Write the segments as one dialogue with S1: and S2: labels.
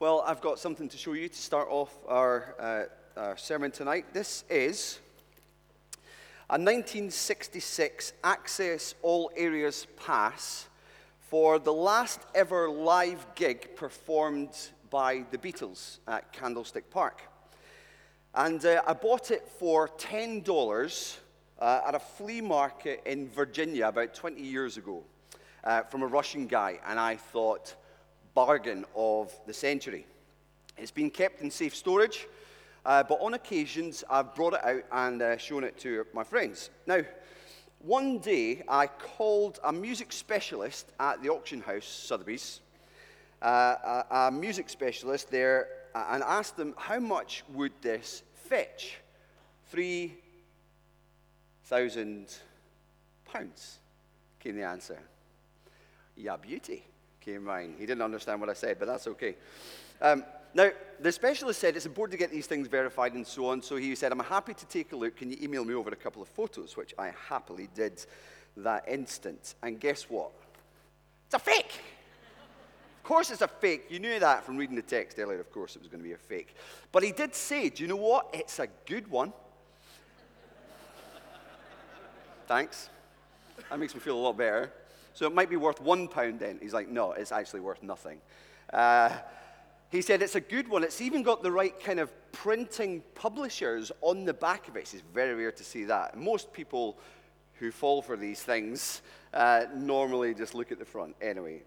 S1: Well, I've got something to show you to start off our, uh, our sermon tonight. This is a 1966 Access All Areas Pass for the last ever live gig performed by the Beatles at Candlestick Park. And uh, I bought it for $10 uh, at a flea market in Virginia about 20 years ago uh, from a Russian guy. And I thought, bargain of the century. It's been kept in safe storage, uh, but on occasions I've brought it out and uh, shown it to my friends. Now, one day I called a music specialist at the auction house, Sotheby's, uh, a, a, music specialist there, and asked them how much would this fetch? Three thousand pounds, came the answer. Yeah, beauty came mine. He didn't understand what I said, but that's okay. Um, now, the specialist said it's important to get these things verified and so on, so he said, I'm happy to take a look. Can you email me over a couple of photos? Which I happily did that instant. And guess what? It's a fake! Of course, it's a fake. You knew that from reading the text earlier. Of course, it was going to be a fake. But he did say, Do you know what? It's a good one. Thanks. That makes me feel a lot better. So it might be worth one pound then. He's like, no, it's actually worth nothing. Uh, he said it's a good one. It's even got the right kind of printing publishers on the back of it. It's very rare to see that. Most people who fall for these things uh, normally just look at the front. Anyway,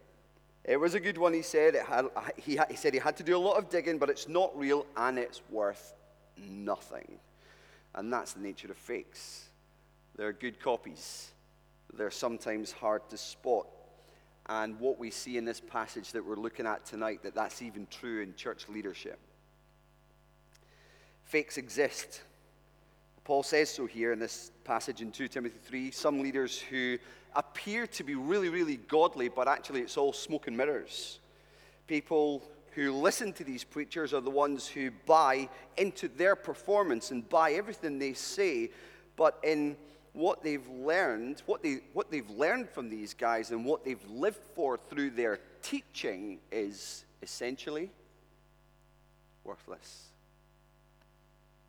S1: it was a good one, he said. Had, he, he said he had to do a lot of digging, but it's not real and it's worth nothing. And that's the nature of fakes. They're good copies they're sometimes hard to spot. And what we see in this passage that we're looking at tonight, that that's even true in church leadership. Fakes exist. Paul says so here in this passage in 2 Timothy 3. Some leaders who appear to be really, really godly, but actually it's all smoke and mirrors. People who listen to these preachers are the ones who buy into their performance and buy everything they say, but in what they've learned, what, they, what they've learned from these guys and what they've lived for through their teaching is essentially worthless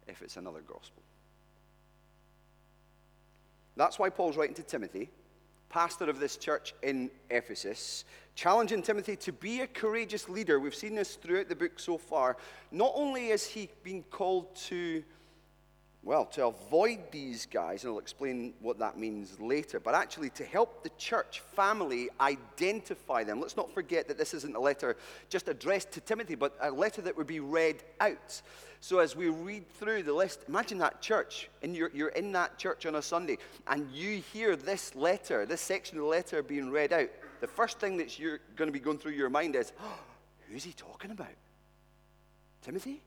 S1: if it's another gospel. That's why Paul's writing to Timothy, pastor of this church in Ephesus, challenging Timothy to be a courageous leader. We've seen this throughout the book so far. Not only is he being called to well, to avoid these guys, and I'll explain what that means later, but actually to help the church family identify them. Let's not forget that this isn't a letter just addressed to Timothy, but a letter that would be read out. So as we read through the list, imagine that church, and you're, you're in that church on a Sunday, and you hear this letter, this section of the letter being read out. The first thing that you're going to be going through your mind is, oh, who's he talking about? Timothy?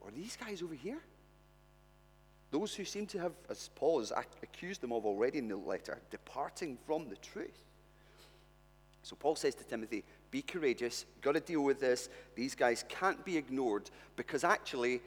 S1: Or these guys over here? Those who seem to have, as Paul has accused them of already in the letter, departing from the truth. So Paul says to Timothy, be courageous, got to deal with this. These guys can't be ignored because actually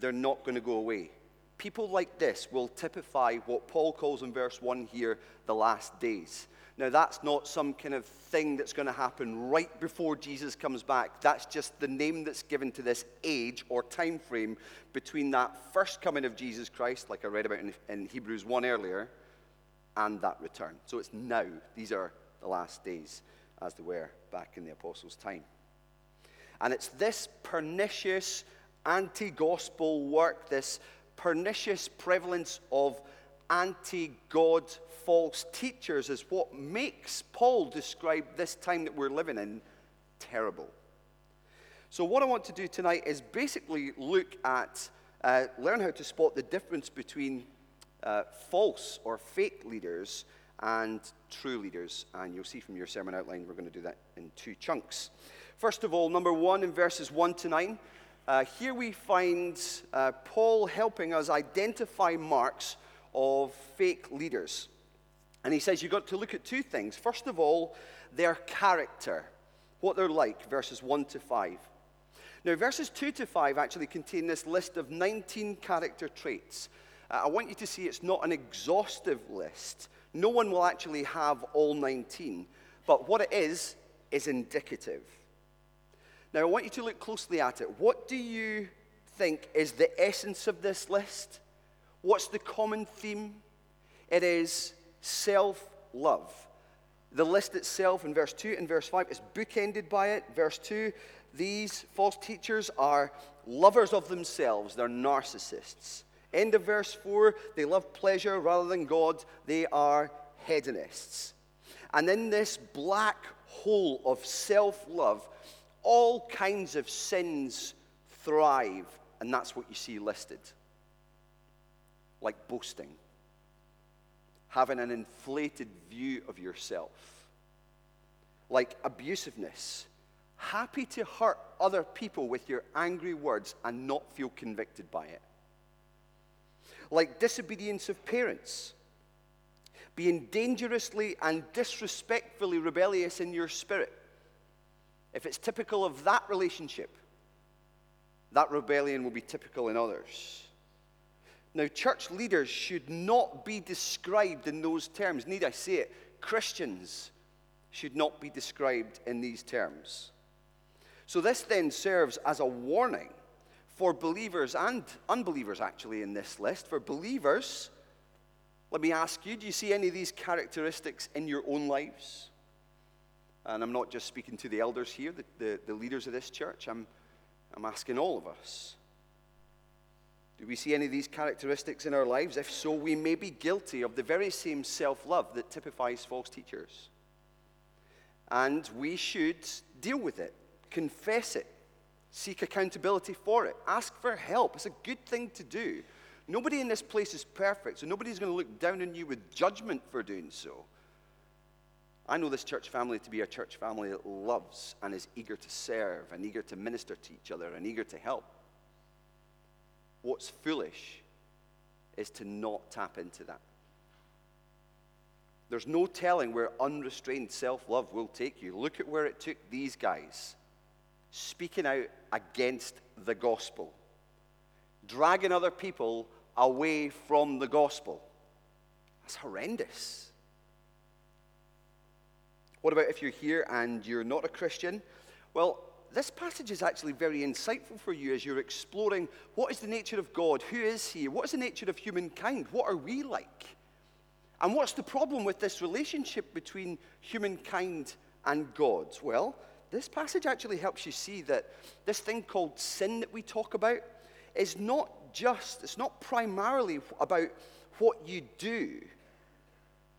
S1: they're not going to go away. People like this will typify what Paul calls in verse 1 here the last days. Now, that's not some kind of thing that's going to happen right before Jesus comes back. That's just the name that's given to this age or time frame between that first coming of Jesus Christ, like I read about in, in Hebrews 1 earlier, and that return. So it's now. These are the last days as they were back in the apostles' time. And it's this pernicious anti gospel work, this pernicious prevalence of anti God false teachers is what makes Paul describe this time that we're living in terrible. So, what I want to do tonight is basically look at, uh, learn how to spot the difference between uh, false or fake leaders and true leaders. And you'll see from your sermon outline, we're going to do that in two chunks. First of all, number one in verses 1 to 9. Uh, here we find uh, Paul helping us identify marks of fake leaders. And he says you've got to look at two things. First of all, their character, what they're like, verses 1 to 5. Now, verses 2 to 5 actually contain this list of 19 character traits. Uh, I want you to see it's not an exhaustive list. No one will actually have all 19. But what it is, is indicative. Now, I want you to look closely at it. What do you think is the essence of this list? What's the common theme? It is self love. The list itself in verse 2 and verse 5 is bookended by it. Verse 2 these false teachers are lovers of themselves, they're narcissists. End of verse 4 they love pleasure rather than God, they are hedonists. And in this black hole of self love, all kinds of sins thrive, and that's what you see listed. Like boasting, having an inflated view of yourself, like abusiveness, happy to hurt other people with your angry words and not feel convicted by it, like disobedience of parents being dangerously and disrespectfully rebellious in your spirit, if it's typical of that relationship, that rebellion will be typical in others. Now, church leaders should not be described in those terms. Need I say it? Christians should not be described in these terms. So, this then serves as a warning for believers and unbelievers, actually, in this list. For believers, let me ask you do you see any of these characteristics in your own lives? And I'm not just speaking to the elders here, the, the, the leaders of this church, I'm, I'm asking all of us. Do we see any of these characteristics in our lives? If so, we may be guilty of the very same self love that typifies false teachers. And we should deal with it, confess it, seek accountability for it, ask for help. It's a good thing to do. Nobody in this place is perfect, so nobody's going to look down on you with judgment for doing so. I know this church family to be a church family that loves and is eager to serve and eager to minister to each other and eager to help. What's foolish is to not tap into that. There's no telling where unrestrained self love will take you. Look at where it took these guys speaking out against the gospel, dragging other people away from the gospel. That's horrendous. What about if you're here and you're not a Christian? Well, this passage is actually very insightful for you as you're exploring what is the nature of God? Who is He? What is the nature of humankind? What are we like? And what's the problem with this relationship between humankind and God? Well, this passage actually helps you see that this thing called sin that we talk about is not just, it's not primarily about what you do,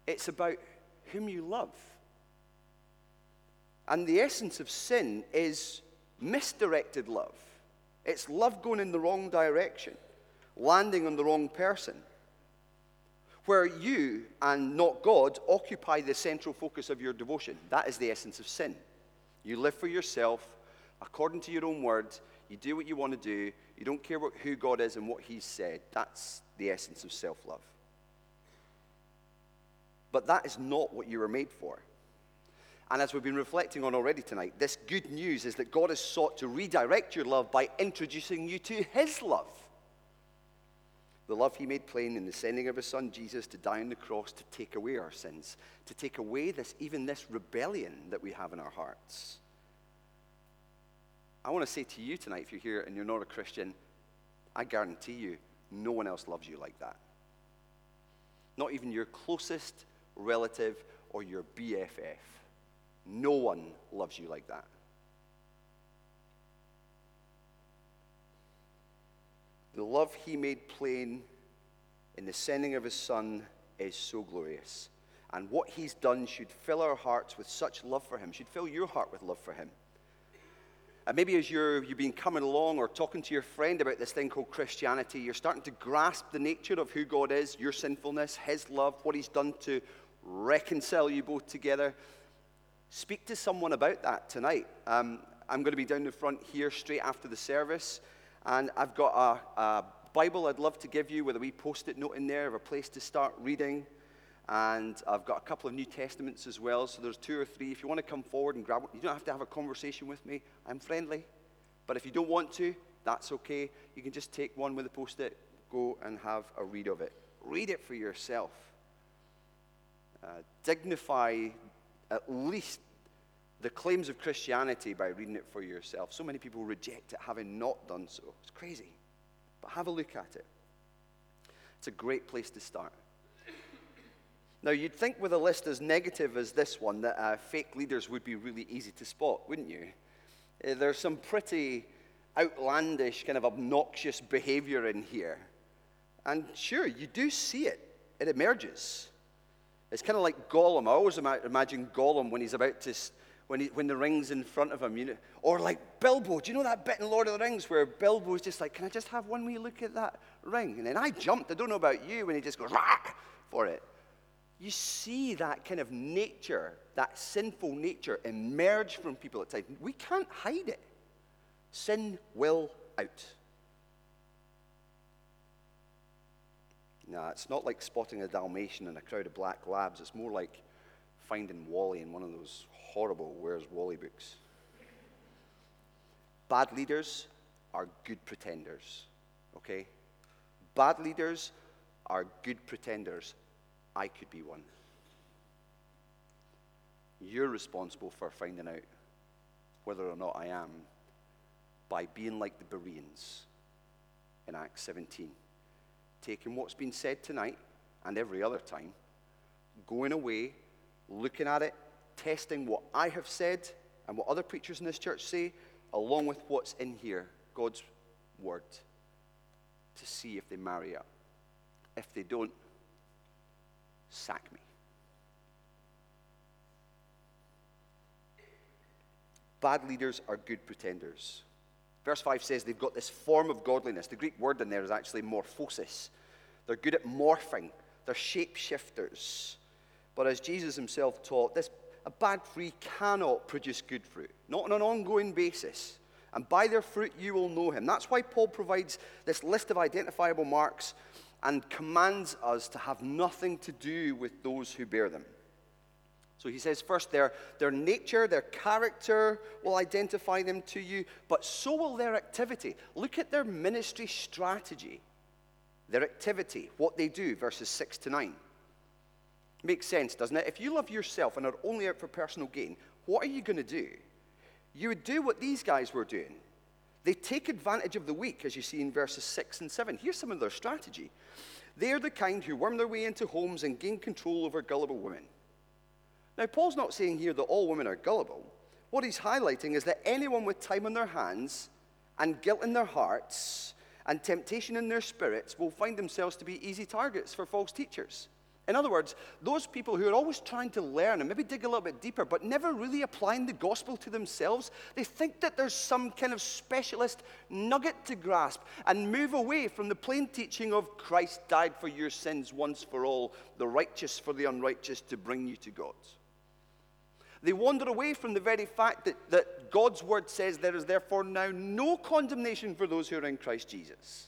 S1: it's about whom you love. And the essence of sin is misdirected love. It's love going in the wrong direction, landing on the wrong person. Where you and not God occupy the central focus of your devotion. That is the essence of sin. You live for yourself according to your own words. You do what you want to do. You don't care what, who God is and what He's said. That's the essence of self love. But that is not what you were made for. And as we've been reflecting on already tonight, this good news is that God has sought to redirect your love by introducing you to His love. The love He made plain in the sending of His Son Jesus to die on the cross to take away our sins, to take away this, even this rebellion that we have in our hearts. I want to say to you tonight, if you're here and you're not a Christian, I guarantee you, no one else loves you like that. Not even your closest relative or your BFF. No one loves you like that. The love he made plain in the sending of his son is so glorious. And what he's done should fill our hearts with such love for him, should fill your heart with love for him. And maybe as you're, you've been coming along or talking to your friend about this thing called Christianity, you're starting to grasp the nature of who God is, your sinfulness, His love, what He's done to reconcile you both together. Speak to someone about that tonight. Um, I'm going to be down the front here straight after the service, and I've got a, a Bible I'd love to give you with a wee post it note in there of a place to start reading. And I've got a couple of New Testaments as well. So there's two or three. If you want to come forward and grab one, you don't have to have a conversation with me. I'm friendly. But if you don't want to, that's okay. You can just take one with a post it, go and have a read of it. Read it for yourself. Uh, dignify at least the claims of Christianity by reading it for yourself. So many people reject it having not done so. It's crazy. But have a look at it. It's a great place to start. Now, you'd think with a list as negative as this one that uh, fake leaders would be really easy to spot, wouldn't you? Uh, there's some pretty outlandish, kind of obnoxious behavior in here. And sure, you do see it, it emerges. It's kind of like Gollum. I always ima- imagine Gollum when he's about to, when, he, when the ring's in front of him. You know? Or like Bilbo. Do you know that bit in Lord of the Rings where Bilbo's just like, Can I just have one wee look at that ring? And then I jumped. I don't know about you when he just goes, Rah! for it you see that kind of nature, that sinful nature, emerge from people at times. We can't hide it. Sin will out. No, it's not like spotting a Dalmatian in a crowd of black labs. It's more like finding Wally in one of those horrible Where's Wally books. Bad leaders are good pretenders, okay? Bad leaders are good pretenders. I could be one. You're responsible for finding out whether or not I am by being like the Bereans in Acts 17. Taking what's been said tonight and every other time, going away, looking at it, testing what I have said and what other preachers in this church say, along with what's in here, God's word, to see if they marry up. If they don't, sack me. Bad leaders are good pretenders. Verse 5 says they've got this form of godliness. The Greek word in there is actually morphosis. They're good at morphing, they're shapeshifters. But as Jesus himself taught, this, a bad tree cannot produce good fruit, not on an ongoing basis. And by their fruit you will know him. That's why Paul provides this list of identifiable marks and commands us to have nothing to do with those who bear them. So he says, first, their, their nature, their character will identify them to you, but so will their activity. Look at their ministry strategy, their activity, what they do, verses 6 to 9. Makes sense, doesn't it? If you love yourself and are only out for personal gain, what are you going to do? You would do what these guys were doing. They take advantage of the weak, as you see in verses 6 and 7. Here's some of their strategy. They're the kind who worm their way into homes and gain control over gullible women. Now, Paul's not saying here that all women are gullible. What he's highlighting is that anyone with time on their hands and guilt in their hearts and temptation in their spirits will find themselves to be easy targets for false teachers. In other words, those people who are always trying to learn and maybe dig a little bit deeper, but never really applying the gospel to themselves, they think that there's some kind of specialist nugget to grasp and move away from the plain teaching of Christ died for your sins once for all, the righteous for the unrighteous to bring you to God. They wander away from the very fact that, that God's word says there is therefore now no condemnation for those who are in Christ Jesus.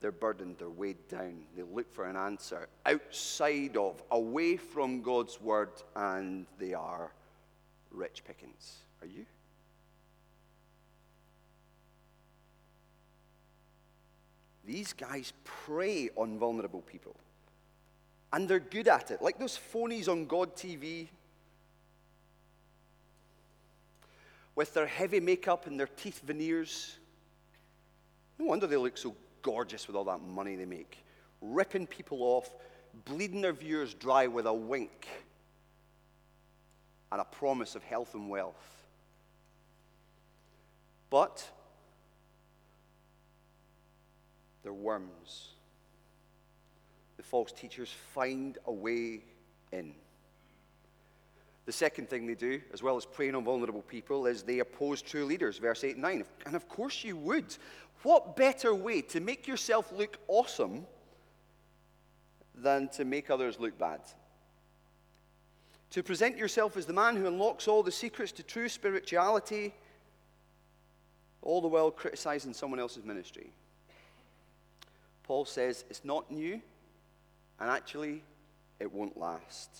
S1: They're burdened, they're weighed down. They look for an answer outside of, away from God's word, and they are rich pickings. Are you? These guys prey on vulnerable people. And they're good at it. Like those phonies on God TV with their heavy makeup and their teeth veneers. No wonder they look so gorgeous with all that money they make, ripping people off, bleeding their viewers dry with a wink and a promise of health and wealth. But they're worms. False teachers find a way in. The second thing they do, as well as preying on vulnerable people, is they oppose true leaders, verse 8 and 9. And of course you would. What better way to make yourself look awesome than to make others look bad? To present yourself as the man who unlocks all the secrets to true spirituality, all the while criticizing someone else's ministry. Paul says it's not new, and actually, it won't last.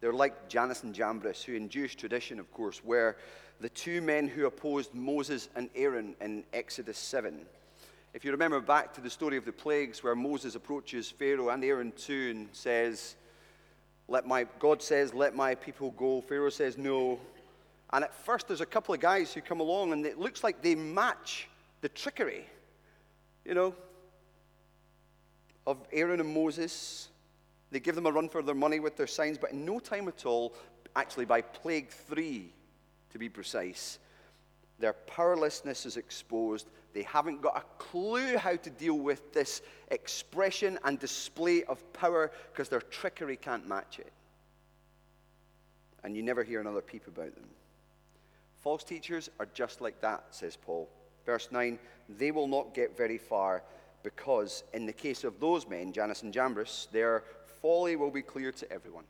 S1: They're like Jannes and Jambres, who in Jewish tradition, of course, were the two men who opposed Moses and Aaron in Exodus 7. If you remember back to the story of the plagues, where Moses approaches Pharaoh and Aaron too and says, let my, God says, let my people go. Pharaoh says, no. And at first, there's a couple of guys who come along, and it looks like they match the trickery, you know, of Aaron and Moses. They give them a run for their money with their signs, but in no time at all, actually by plague three, to be precise, their powerlessness is exposed. They haven't got a clue how to deal with this expression and display of power because their trickery can't match it. And you never hear another peep about them. False teachers are just like that, says Paul. Verse 9 they will not get very far because, in the case of those men, Jannes and Jambres, their folly will be clear to everyone.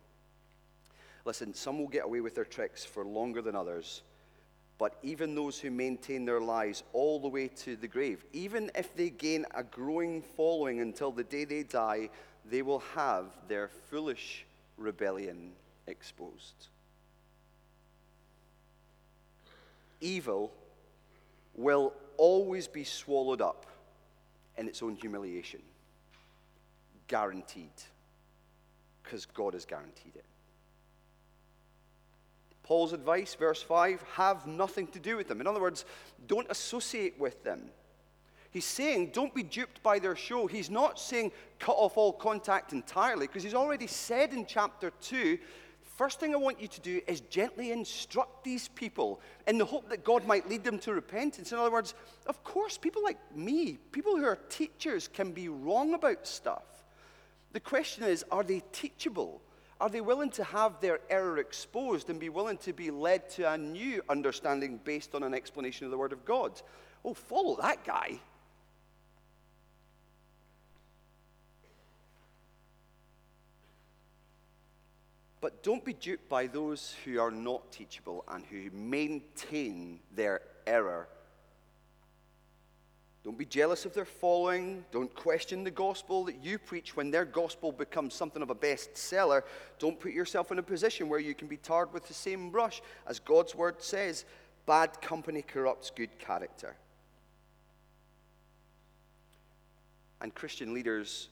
S1: Listen, some will get away with their tricks for longer than others but even those who maintain their lies all the way to the grave, even if they gain a growing following until the day they die, they will have their foolish rebellion exposed. Evil will always be swallowed up in its own humiliation. Guaranteed. Because God has guaranteed it. Paul's advice, verse 5, have nothing to do with them. In other words, don't associate with them. He's saying, don't be duped by their show. He's not saying cut off all contact entirely, because he's already said in chapter 2 first thing I want you to do is gently instruct these people in the hope that God might lead them to repentance. In other words, of course, people like me, people who are teachers, can be wrong about stuff. The question is, are they teachable? Are they willing to have their error exposed and be willing to be led to a new understanding based on an explanation of the Word of God? Oh, follow that guy. But don't be duped by those who are not teachable and who maintain their error don't be jealous of their following. Don't question the gospel that you preach when their gospel becomes something of a bestseller. Don't put yourself in a position where you can be tarred with the same brush. As God's word says, bad company corrupts good character. And Christian leaders,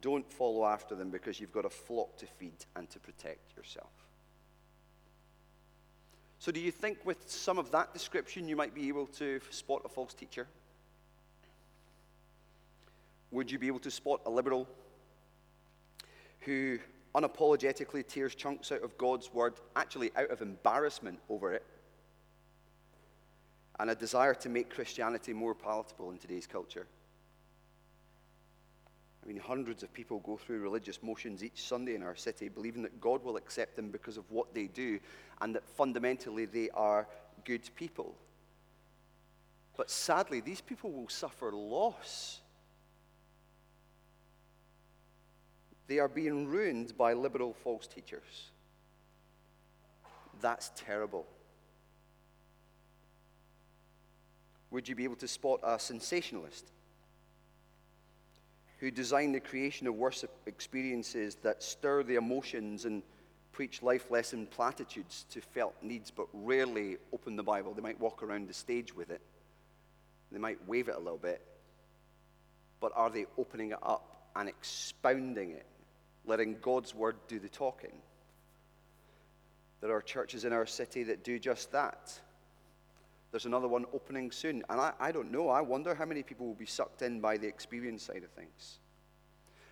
S1: don't follow after them because you've got a flock to feed and to protect yourself. So, do you think with some of that description you might be able to spot a false teacher? Would you be able to spot a liberal who unapologetically tears chunks out of God's word, actually out of embarrassment over it, and a desire to make Christianity more palatable in today's culture? I mean, hundreds of people go through religious motions each Sunday in our city, believing that God will accept them because of what they do and that fundamentally they are good people. But sadly, these people will suffer loss They are being ruined by liberal false teachers. That's terrible. Would you be able to spot a sensationalist who design the creation of worship experiences that stir the emotions and preach life lesson platitudes to felt needs but rarely open the Bible? They might walk around the stage with it, they might wave it a little bit, but are they opening it up and expounding it letting God's word do the talking. There are churches in our city that do just that. There's another one opening soon. And I, I don't know. I wonder how many people will be sucked in by the experience side of things.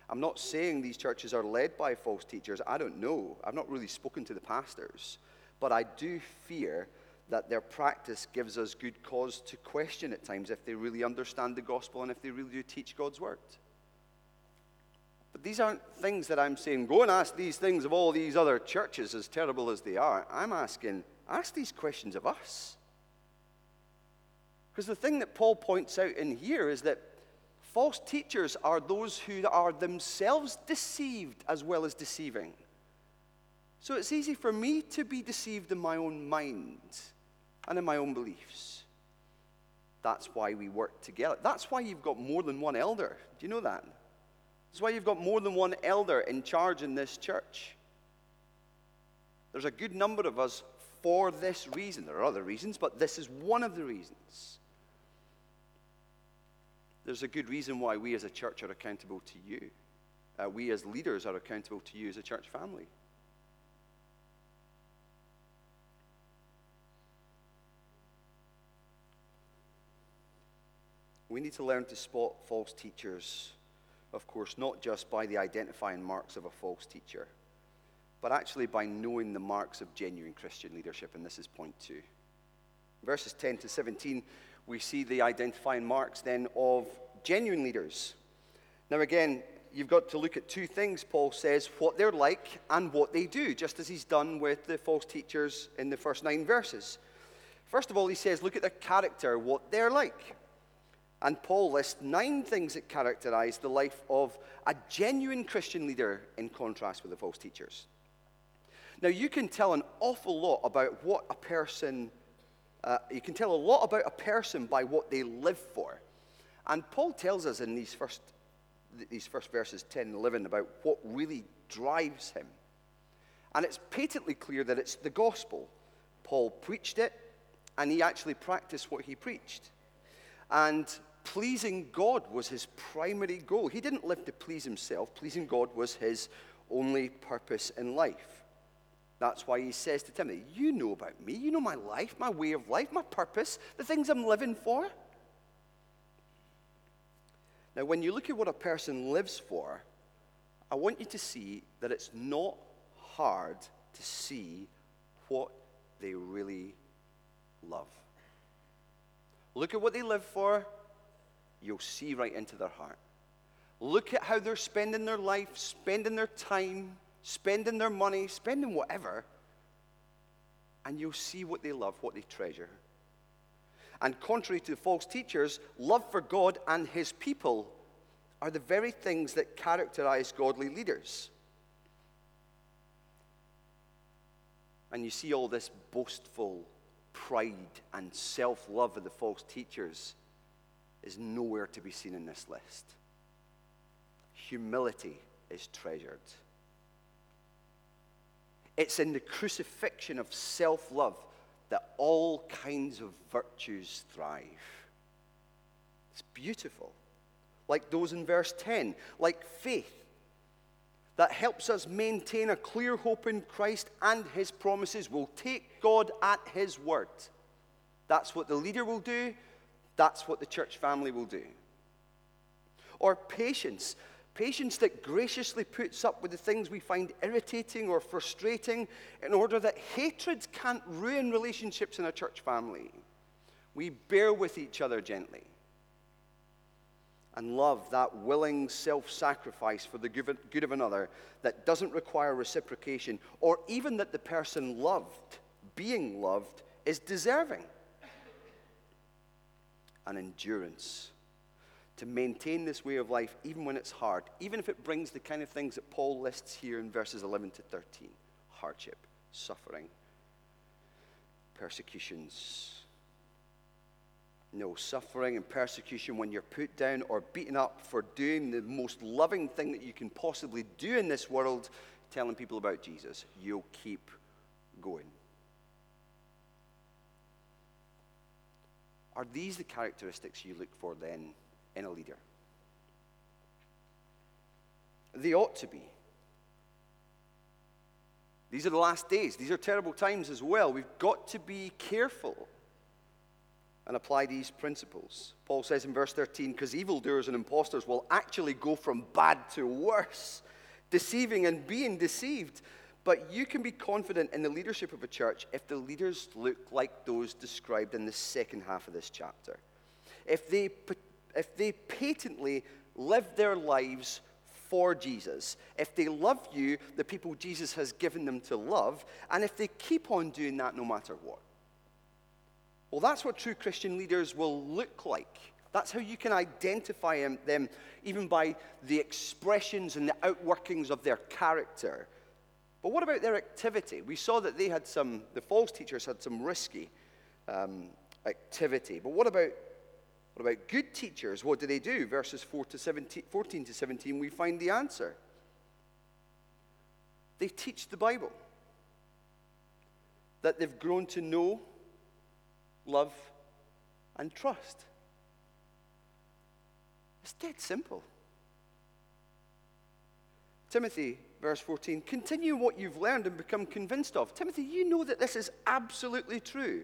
S1: I'm not saying these churches are led by false teachers. I don't know. I've not really spoken to the pastors. But I do fear that their practice gives us good cause to question at times if they really understand the gospel and if they really do teach God's word. But these aren't things that I'm saying, go and ask these things of all these other churches, as terrible as they are. I'm asking, ask these questions of us. Because the thing that Paul points out in here is that false teachers are those who are themselves deceived as well as deceiving. So it's easy for me to be deceived in my own mind and in my own beliefs. That's why we work together. That's why you've got more than one elder. Do you know that? That's why you've got more than one elder in charge in this church. There's a good number of us for this reason. There are other reasons, but this is one of the reasons there's a good reason why we as a church are accountable to you. Uh, we as leaders are accountable to you as a church family. We need to learn to spot false teachers, of course, not just by the identifying marks of a false teacher, but actually by knowing the marks of genuine Christian leadership, and this is point two. Verses 10 to 17 we see the identifying marks then of genuine leaders. Now, again, you've got to look at two things, Paul says what they're like and what they do, just as he's done with the false teachers in the first nine verses. First of all, he says, look at their character, what they're like. And Paul lists nine things that characterize the life of a genuine Christian leader in contrast with the false teachers. Now, you can tell an awful lot about what a person, uh, you can tell a lot about a person by what they live for. And Paul tells us in these first, these first verses 10 and 11 about what really drives him. And it's patently clear that it's the gospel. Paul preached it, and he actually practiced what he preached. And pleasing God was his primary goal. He didn't live to please himself, pleasing God was his only purpose in life. That's why he says to Timothy, You know about me. You know my life, my way of life, my purpose, the things I'm living for. Now, when you look at what a person lives for, I want you to see that it's not hard to see what they really love. Look at what they live for, you'll see right into their heart. Look at how they're spending their life, spending their time, spending their money, spending whatever, and you'll see what they love, what they treasure. And contrary to false teachers, love for God and his people are the very things that characterize godly leaders. And you see all this boastful pride and self love of the false teachers is nowhere to be seen in this list. Humility is treasured. It's in the crucifixion of self love that all kinds of virtues thrive. It's beautiful. Like those in verse 10, like faith that helps us maintain a clear hope in Christ and his promises. We'll take God at his word. That's what the leader will do, that's what the church family will do. Or patience. Patience that graciously puts up with the things we find irritating or frustrating in order that hatred can't ruin relationships in a church family. We bear with each other gently and love, that willing self sacrifice for the good of another that doesn't require reciprocation, or even that the person loved, being loved, is deserving. And endurance to maintain this way of life, even when it's hard, even if it brings the kind of things that Paul lists here in verses 11 to 13 hardship, suffering, persecutions no suffering and persecution when you're put down or beaten up for doing the most loving thing that you can possibly do in this world, telling people about Jesus. You'll keep going. Are these the characteristics you look for then in a leader? They ought to be. These are the last days. These are terrible times as well. We've got to be careful and apply these principles. Paul says in verse 13, because evildoers and impostors will actually go from bad to worse, deceiving and being deceived. But you can be confident in the leadership of a church if the leaders look like those described in the second half of this chapter. If they, if they patently live their lives for Jesus, if they love you, the people Jesus has given them to love, and if they keep on doing that no matter what. Well, that's what true Christian leaders will look like. That's how you can identify them, even by the expressions and the outworkings of their character. But what about their activity? We saw that they had some, the false teachers had some risky um, activity. But what about, what about good teachers? What do they do? Verses 4 to 17, 14 to 17, we find the answer. They teach the Bible that they've grown to know love, and trust. It's dead simple. Timothy, verse 14, continue what you've learned and become convinced of. Timothy, you know that this is absolutely true.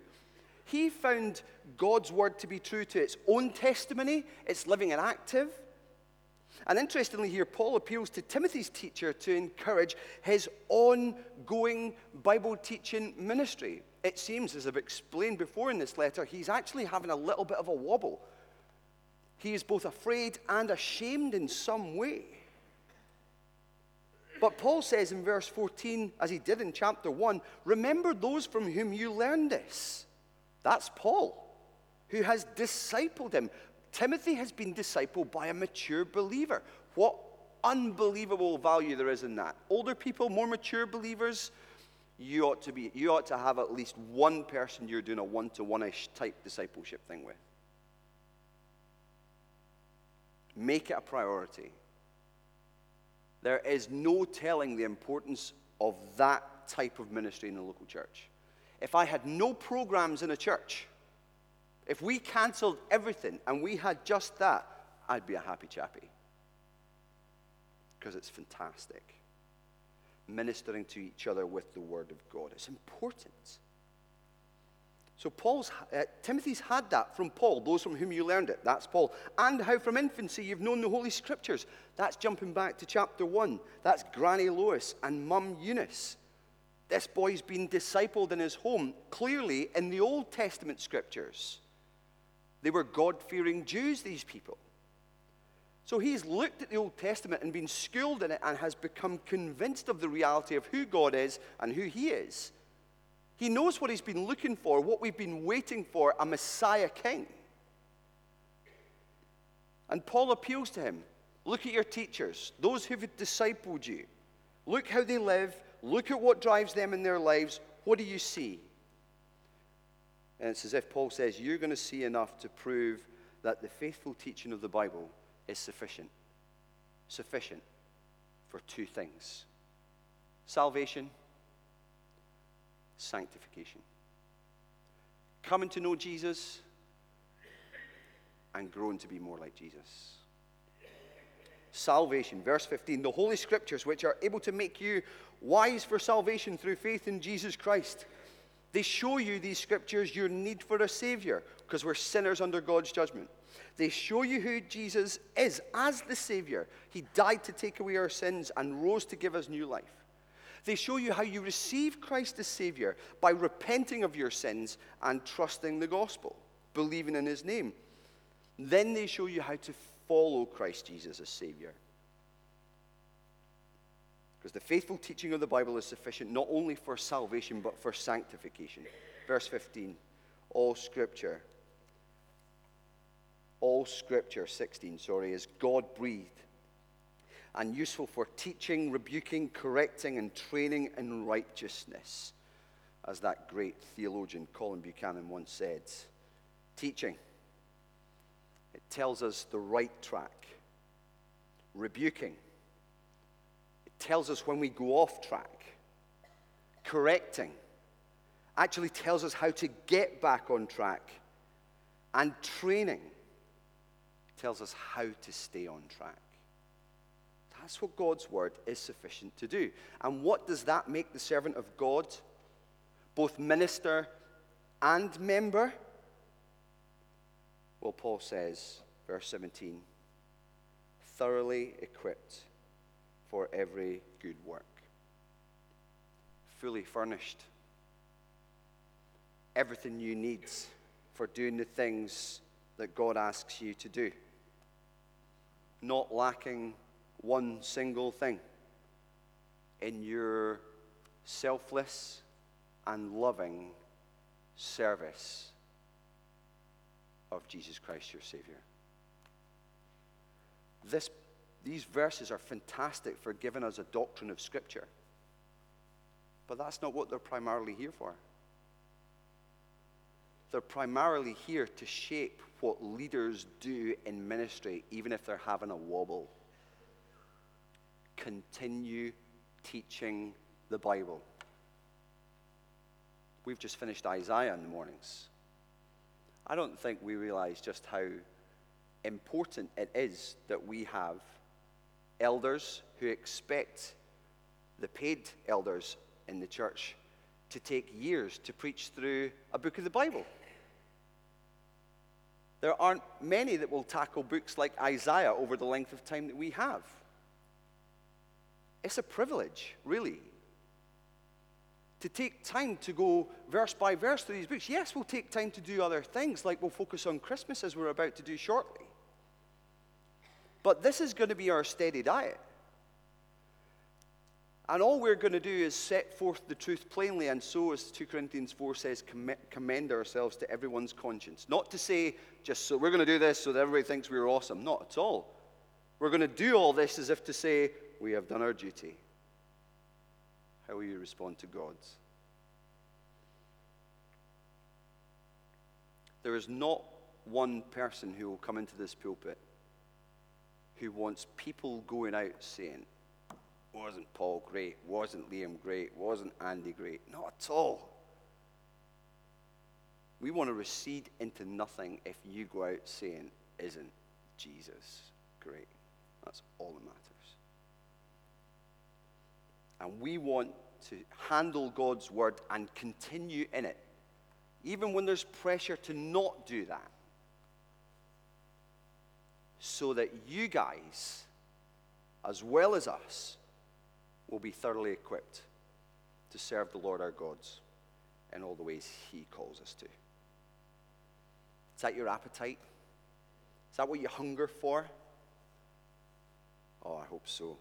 S1: He found God's word to be true to its own testimony, it's living and active. And interestingly, here, Paul appeals to Timothy's teacher to encourage his ongoing Bible teaching ministry. It seems, as I've explained before in this letter, he's actually having a little bit of a wobble. He is both afraid and ashamed in some way. But Paul says in verse 14, as he did in chapter 1, remember those from whom you learned this. That's Paul, who has discipled him. Timothy has been discipled by a mature believer. What unbelievable value there is in that. Older people, more mature believers, you ought to be you ought to have at least one person you're doing a one-to-one-ish type discipleship thing with. Make it a priority. There is no telling the importance of that type of ministry in the local church. If I had no programs in a church, if we cancelled everything and we had just that, I'd be a happy chappy. Because it's fantastic. Ministering to each other with the Word of God. It's important. So Paul's, uh, Timothy's had that from Paul, those from whom you learned it. That's Paul. And how from infancy you've known the Holy Scriptures. That's jumping back to chapter 1. That's Granny Lois and Mum Eunice. This boy's been discipled in his home, clearly in the Old Testament scriptures. They were God fearing Jews, these people. So he's looked at the Old Testament and been schooled in it and has become convinced of the reality of who God is and who he is. He knows what he's been looking for, what we've been waiting for a Messiah king. And Paul appeals to him look at your teachers, those who've discipled you. Look how they live, Look at what drives them in their lives. What do you see? And it's as if Paul says, You're going to see enough to prove that the faithful teaching of the Bible is sufficient. Sufficient for two things salvation, sanctification. Coming to know Jesus and growing to be more like Jesus salvation. Verse 15 the Holy Scriptures, which are able to make you wise for salvation through faith in Jesus Christ. They show you, these scriptures, your need for a Savior, because we're sinners under God's judgment. They show you who Jesus is as the Savior. He died to take away our sins and rose to give us new life. They show you how you receive Christ as Savior by repenting of your sins and trusting the gospel, believing in His name. Then they show you how to follow Christ Jesus as Savior. Because the faithful teaching of the Bible is sufficient not only for salvation, but for sanctification. Verse 15 All scripture, all scripture, 16, sorry, is God breathed and useful for teaching, rebuking, correcting, and training in righteousness. As that great theologian Colin Buchanan once said, teaching. It tells us the right track. Rebuking tells us when we go off track. Correcting actually tells us how to get back on track. And training tells us how to stay on track. That's what God's word is sufficient to do. And what does that make the servant of God? Both minister and member? Well, Paul says, verse 17, thoroughly equipped for every good work. Fully furnished. Everything you need for doing the things that God asks you to do. Not lacking one single thing in your selfless and loving service of Jesus Christ, your Savior. This these verses are fantastic for giving us a doctrine of Scripture. But that's not what they're primarily here for. They're primarily here to shape what leaders do in ministry, even if they're having a wobble. Continue teaching the Bible. We've just finished Isaiah in the mornings. I don't think we realize just how important it is that we have elders who expect the paid elders in the church to take years to preach through a book of the Bible. There aren't many that will tackle books like Isaiah over the length of time that we have. It's a privilege, really, to take time to go verse by verse through these books. Yes, we'll take time to do other things, like we'll focus on Christmas as we're about to do shortly. But this is going to be our steady diet. And all we're going to do is set forth the truth plainly, and so, as 2 Corinthians 4 says, commend ourselves to everyone's conscience. Not to say, just so we're going to do this so that everybody thinks we're awesome. Not at all. We're going to do all this as if to say, we have done our duty. How will you respond to God's? There is not one person who will come into this pulpit who wants people going out saying, wasn't Paul great? Wasn't Liam great? Wasn't Andy great? Not at all. We want to recede into nothing if you go out saying, Isn't Jesus great? That's all that matters. And we want to handle God's word and continue in it, even when there's pressure to not do that, so that you guys, as well as us, will be thoroughly equipped to serve the Lord our gods in all the ways He calls us to. Is that your appetite? Is that what you hunger for? Oh, I hope so.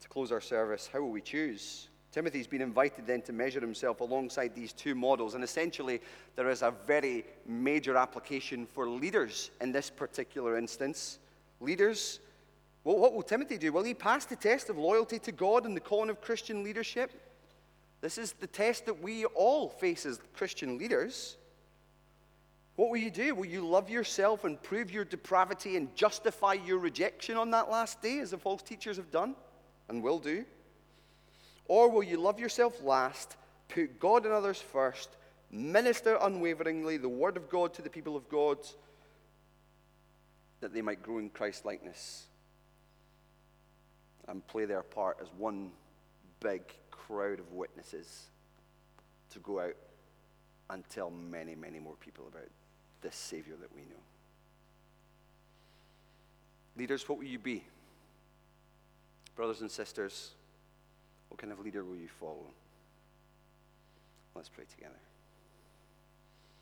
S1: To close our service, how will we choose? Timothy's been invited then to measure himself alongside these two models, and essentially, there is a very major application for leaders in this particular instance. Leaders well, what will Timothy do? Will he pass the test of loyalty to God and the calling of Christian leadership? This is the test that we all face as Christian leaders. What will you do? Will you love yourself and prove your depravity and justify your rejection on that last day, as the false teachers have done and will do? Or will you love yourself last, put God and others first, minister unwaveringly the word of God to the people of God, that they might grow in Christ likeness? and play their part as one big crowd of witnesses to go out and tell many, many more people about this Savior that we know. Leaders, what will you be? Brothers and sisters, what kind of leader will you follow? Let's pray together.